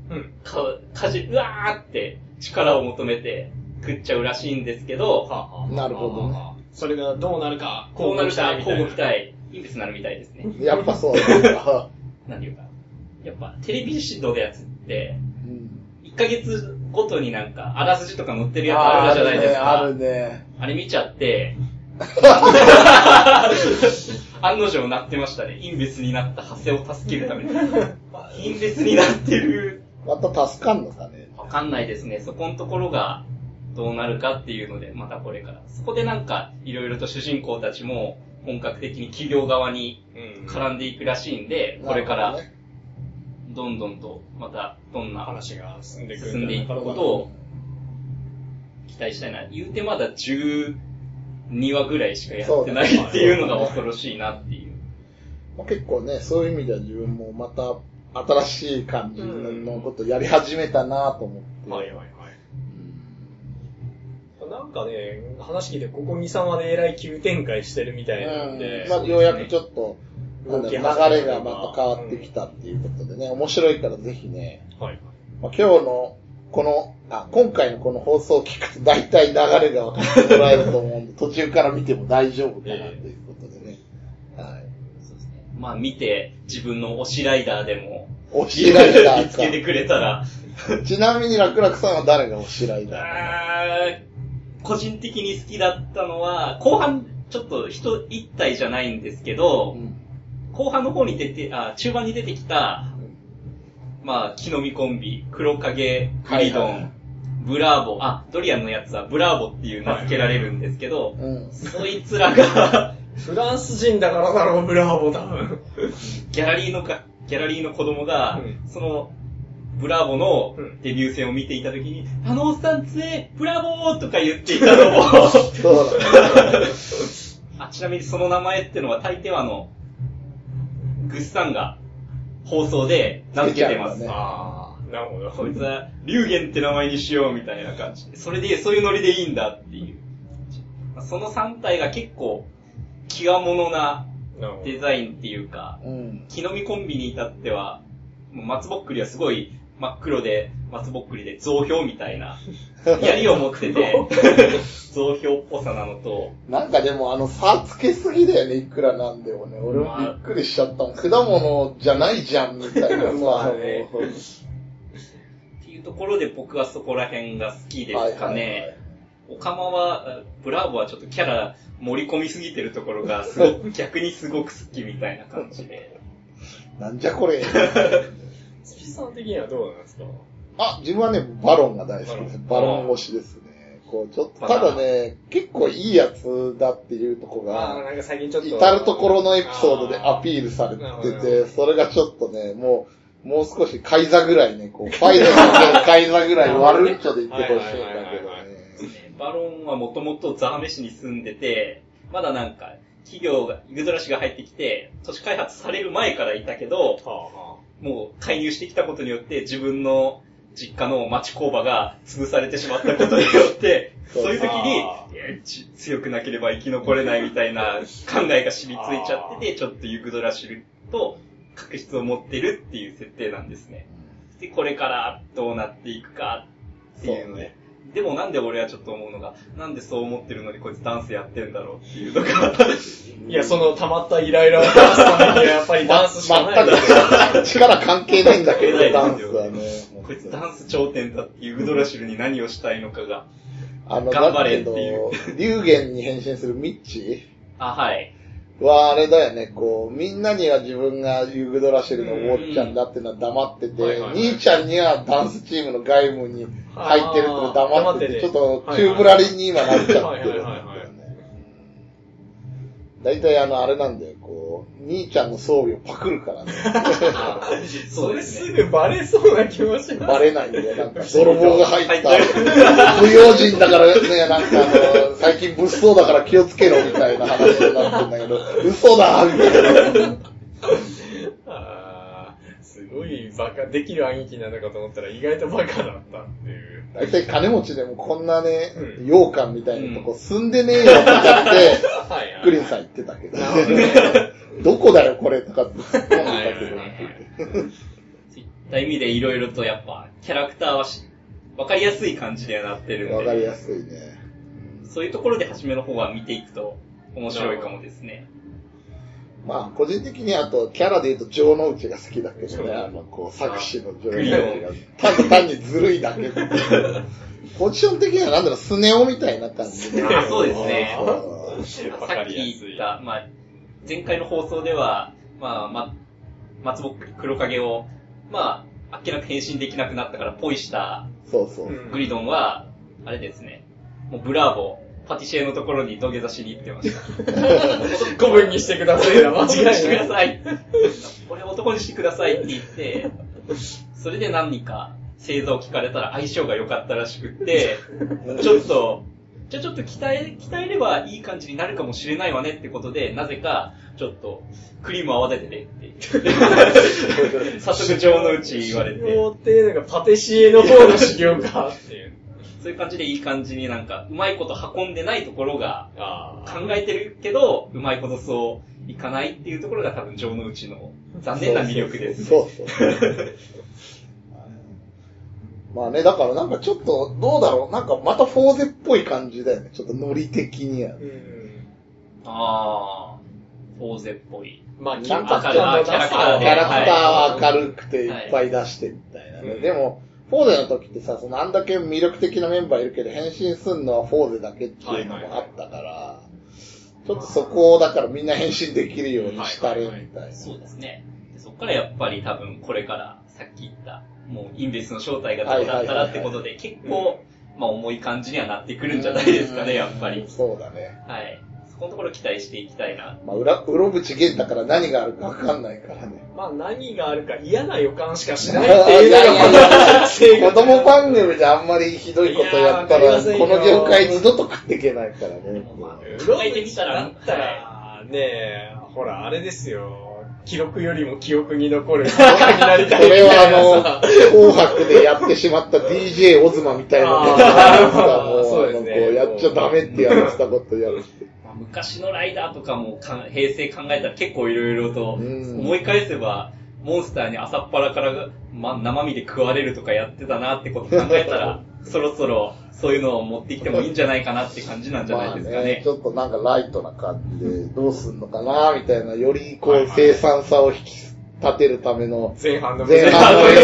うん。か、かじ、うわーって力を求めて食っちゃうらしいんですけど、なるほどね。それがどうなるか、こうなるか、みたいな交互期待、インベスになるみたいですね。やっぱそうなんだ。なんていうか。やっぱ、テレビ指導のやつって、うん1ヶ月ごとになんか、あらすじとか載ってるやつあるじゃないですか。あるね。あるね。あれ見ちゃって、案の定なってましたね。インベスになった派生を助けるために。インベスになってる。また助かんのかね。わかんないですね。そこのところがどうなるかっていうので、またこれから。そこでなんか、いろいろと主人公たちも本格的に企業側にうん。絡んでいくらしいんで、これからどんどんと、またどんな話が進んでいく進んでいくからことを期待したいな。言うてまだ12話ぐらいしかやってないっていうのが恐ろしいなっていう。ほどね結構ね、そういう意味では自分もまた新しい感じのことやり始めたなと思って。はいはいはい。なんかね、話聞いて、ここ2、3話でえらい急展開してるみたいなんでうん、まあ、ようやくちょっと、流れがまた変わってきたっていうことでね、面白いからぜひね、はい。まあ、今日の、この、あ、今回のこの放送を聞くと大体流れが分かってもらえると思うんで、途中から見ても大丈夫かなということでね。はい。そうですね。まあ見て、自分の推しライダーでも、推しライダー見つけてくれたら、か。ちなみに楽々さんは誰が推しライダーあー個人的に好きだったのは、後半、ちょっと人一体じゃないんですけど、うん後半の方に出て、あ、中盤に出てきた、まあ、木の実コンビ、黒影、グリドン、はいはいはいブラーボ、あ、ドリアンのやつはブラーボっていう名付けられるんですけど、うん。そいつらが、フランス人だからだろう、ブラーボ多分。ギャラリーのか、ギャラリーの子供が、うんその、ブラーボのうんデビュー戦を見ていたときに、あのおっさん強え、ブラボーとか言っていたのも。あ、ちなみにその名前ってのは大抵はあの、グッサンが放送で名付けてます。ああ、なるほど。こいつは、龍玄って名前にしようみたいな感じで。それで、そういうノリでいいんだっていう。その3体が結構、極物なデザインっていうか、うん。木の実コンビに至っては、松ぼっくりはすごい真っ黒で、松ぼっくりで増氷みたいな、槍を持ってて、増氷っぽさなのと、なんかでもあの差つけすぎだよね、いくらなんでもね。俺もびっくりしちゃった。果物じゃないじゃん、みたいなさ。まあねっていうところで僕はそこら辺が好きですかはいはいはいね。オカマは、あブラーボはちょっとキャラ盛り込みすぎてるところが、すごく、逆にすごく好きみたいな感じで。なんじゃこれ。スピさん的にはどうなんですか？あ、自分はね、バロンが大好きです。ババロン推しですね。こう、ちょっと、ただね、結構いいやつだっていうとこああ、が、なんか最近ちょっと。至るところのエピソードでアピールされてて、それがちょっとね、もう、もう少しカイザぐらいね、こう、ファイナルのカイザぐらい悪いっちょで言ってほしいんだけどね。バロンはもともとザーメ市に住んでて、まだなんか、企業が、イグドラシが入ってきて、都市開発される前からいたけど、はあはもう介入してきたことによって自分の実家の町工場が潰されてしまったことによって、そういう時に強くなければ生き残れないみたいな考えが染みついちゃってて、ちょっとユグドラシルと確執を持ってるっていう設定なんですね。で、これからどうなっていくかっていうので。でもなんで俺はちょっと思うのが、なんでそう思ってるのにこいつダンスやってんだろうっていうのが、いや、その溜まったイライラを出すためにはやっぱりダンスしかないですよ。全 く力関係ないんだけど、ダンスはね。こいつダンス頂点だっていうグドラシルに何をしたいのかが。あの、頑張れだけどっていう、龍玄に変身するミッチ？あ、はい。はあれだよね、こう、みんなには自分がユグドラシルのウォッチャンだっていうのは黙ってて、兄ちゃんにはダンスチームの外務に入ってるっての黙ってて、ちょっとはい。はい宙ぶらりんに今なっちゃってるんだよはいね。大体あの、あれなんだよ、こう、兄ちゃんの装備をパクるからね。それすぐバレそうな気もします。バレないんだよ、なんか、泥棒が入った。不用心だからね、なんかあの、最近物騒だから気をつけろみたいな話になってんだけど、嘘だみたいな。バカ、できる兄貴なのかと思ったら意外とバカだったっていう。大体金持ちでもこんなね、うん羊羹みたいなとこ住んでねえよって言って、はいはい。クリンさん言ってたけどどね。どこだよこれとかって突っ込んでたけどはいはいはいはいそういった意味でいろいろとやっぱ、キャラクターはしわかりやすい感じにはなってるんで。わかりやすいね。そういうところで初めの方は見ていくと面白いかもですね。まあ、個人的にあと、キャラで言うと、城之内が好きだけどね、あの、こう、作詞の城之内が、ただ単にずるいだけで。ポジション的にはなんだろう、スネ夫みたいな感じで。あそうですね。そうわさっき言った、まあ、前回の放送では、まあ、ま、松ぼっくり黒影を、まあ、あっけなく変身できなくなったからポイしたそうそう。うんグリドンは、あれですね、もうブラーボ、パティシエのところに土下座しに行ってました。古文にしてくださいな、間男にして違いない。ください。俺男にしてくださいって言って、それで何か製造聞かれたら相性が良かったらしくって、ちょっと、じゃあちょっと鍛え、鍛えればいい感じになるかもしれないわねってことで、なぜか、ちょっと、クリーム泡立ててって言って、早速情のうち言われて、修っていうのがパティシエの方の修行かっていう。そういう感じでいい感じになんか、うまいこと運んでないところが、あ考えてるけど、うまいことそういかないっていうところが多分城之内の残念な魅力です。そうそうそう。まあね、だからなんかちょっと、どうだろうなんかまたフォーゼっぽい感じだよね。ちょっとノリ的には。うん。あー、フォーゼっぽい。まあ、なん緊かキャラクターでキャラクターは明るくていっぱい出してみたいなね。はいでも、フォーゼの時ってさ、そのあんだけ魅力的なメンバーいるけど、変身するのはフォーゼだけっていうのもあったから、ちょっとそこをだからみんな変身できるようにしたれみたいな。そうですね。でそこからやっぱり多分これからさっき言った、もうインベスの正体がどうだったらってことで結構、まあ重い感じにはなってくるんじゃないですかね、やっぱり。そうだね。はい。そこのところ期待していきたいな。まあ、裏、うろぶち源だから何があるかわかんないからね。まあ、何があるか嫌な予感しかしないっていうのが、ま子供番組であんまりひどいことやったら、この業界二度と食っていけないからね。まあ考考えてみたらだったら、ねえ、ほら、あれですよ。記録よりも記憶に残る記憶になりこたいみたいれ。はあの、紅白でやってしまった DJ オズマみたいなことなんですか、もう、そうですねあのこうやっちゃダメってやってたことやる昔のライダーとかもか平成考えたら結構いろいろとうん思い返せば、モンスターに朝っぱらから、ま、生身で食われるとかやってたなってこと考えたら、そろそろそういうのを持ってきてもいいんじゃないかなって感じなんじゃないですかまあね。ちょっとなんかライトな感じで、どうすんのかな、みたいな、よりこう生産さを引き立てるための、前半の前半の演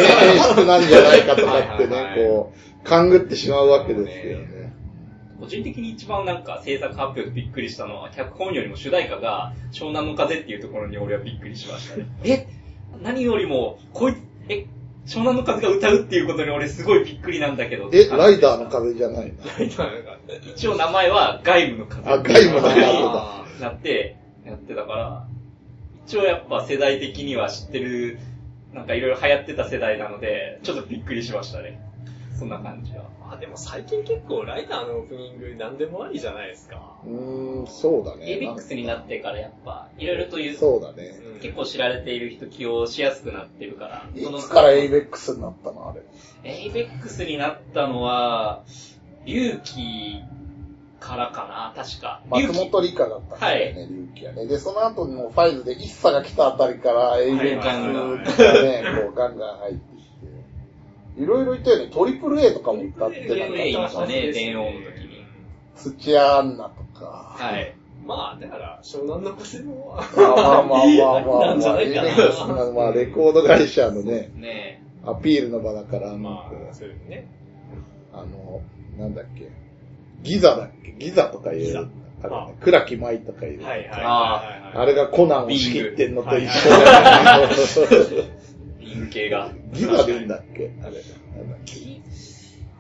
出なんじゃないかとかってねこう、勘ぐってしまうわけですよね。個人的に一番なんか制作発表でびっくりしたのは、脚本よりも主題歌が湘南の風っていうところに俺はびっくりしましたね。え？何よりも、こいえ、湘南の風が歌うっていうことに俺すごいびっくりなんだけど。え、ライダーの風じゃないの？一応名前は外部の風。あ外部の風だあなって、やってたから、一応やっぱ世代的には知ってる、なんかいろいろ流行ってた世代なので、ちょっとびっくりしましたね。そんな感じは。ーあでも最近結構ライダーのオープニング何でもありじゃないですか。うーん、そうだね。ABEX になってからやっぱ、いろいろという、そうだね。うん結構知られている人起用しやすくなってるから。いつから ABEX になったのあれ？ABEX になったのは、龍騎からかな、確か。松本理香だったんだよね、龍騎はね。で、その後のファイズで一茶が来たあたりから ABEX がね、こうガンガン入って。いろいろいたよね、トリプル A とかも歌ってたからトリプル A いましたね電王の時に土屋アンナとか。はい。まあ、だから、湘南の風も、まあまあまあまあまあ、なんじゃないかなまあレコード会社のね、ねアピールの場だから、まあ、そういうね。あの、なんだっけ、ギザだっけギザとかいう、あれね、倉木舞とかいう。はいはいはいあはいはい。あれがコナンを仕切ってんのと一緒だよね。リング系が。ギんだっけ？あれ。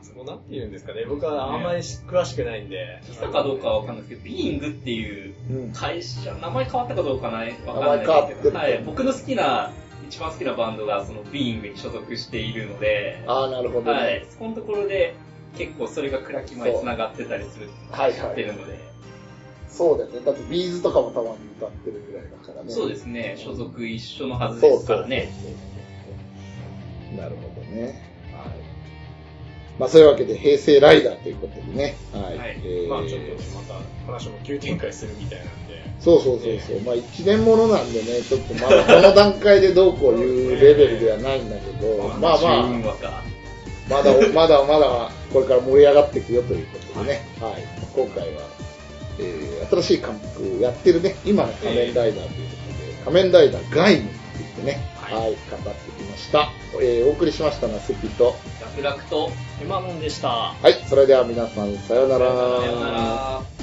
そこなんて言うんですかね。僕はあんまり詳しくないんで。来たかどうかはわかんないですけど、ビーイングっていううん。会社、名前変わったかどうかないわかんないですけど、はい。僕の好きな、一番好きなバンドがそのビーイングに所属しているので、ああ、なるほどね。はい。そこのところで、結構それが倉木麻衣に繋がってたりする、はい知ってはい。るので、そうだよね。だってビーズとかもたまに歌ってるぐらいだからね。そうですね、所属一緒のはずそうですからね。なるほどね。はい。まあそういうわけで、平成ライダーということでね。はい。はいえーまあちょっとね、また話も急展開するみたいなんで。そうそうそうそう。まあ一年ものなんでね、ちょっとまだこの段階でどうこういうレベルではないんだけど、まあまあ。まだ、まだまだ、これから盛り上がっていくよということでね。はい。今回は、えー、新しい監督やってるね、今の仮面ライダーということで、仮面ライダーガイムって言ってね、はいはい、語ってきました。えー、お送りしましたのはスピと、楽々と、エマノンでした。はい、それでは皆さん、さようなら。さようなら。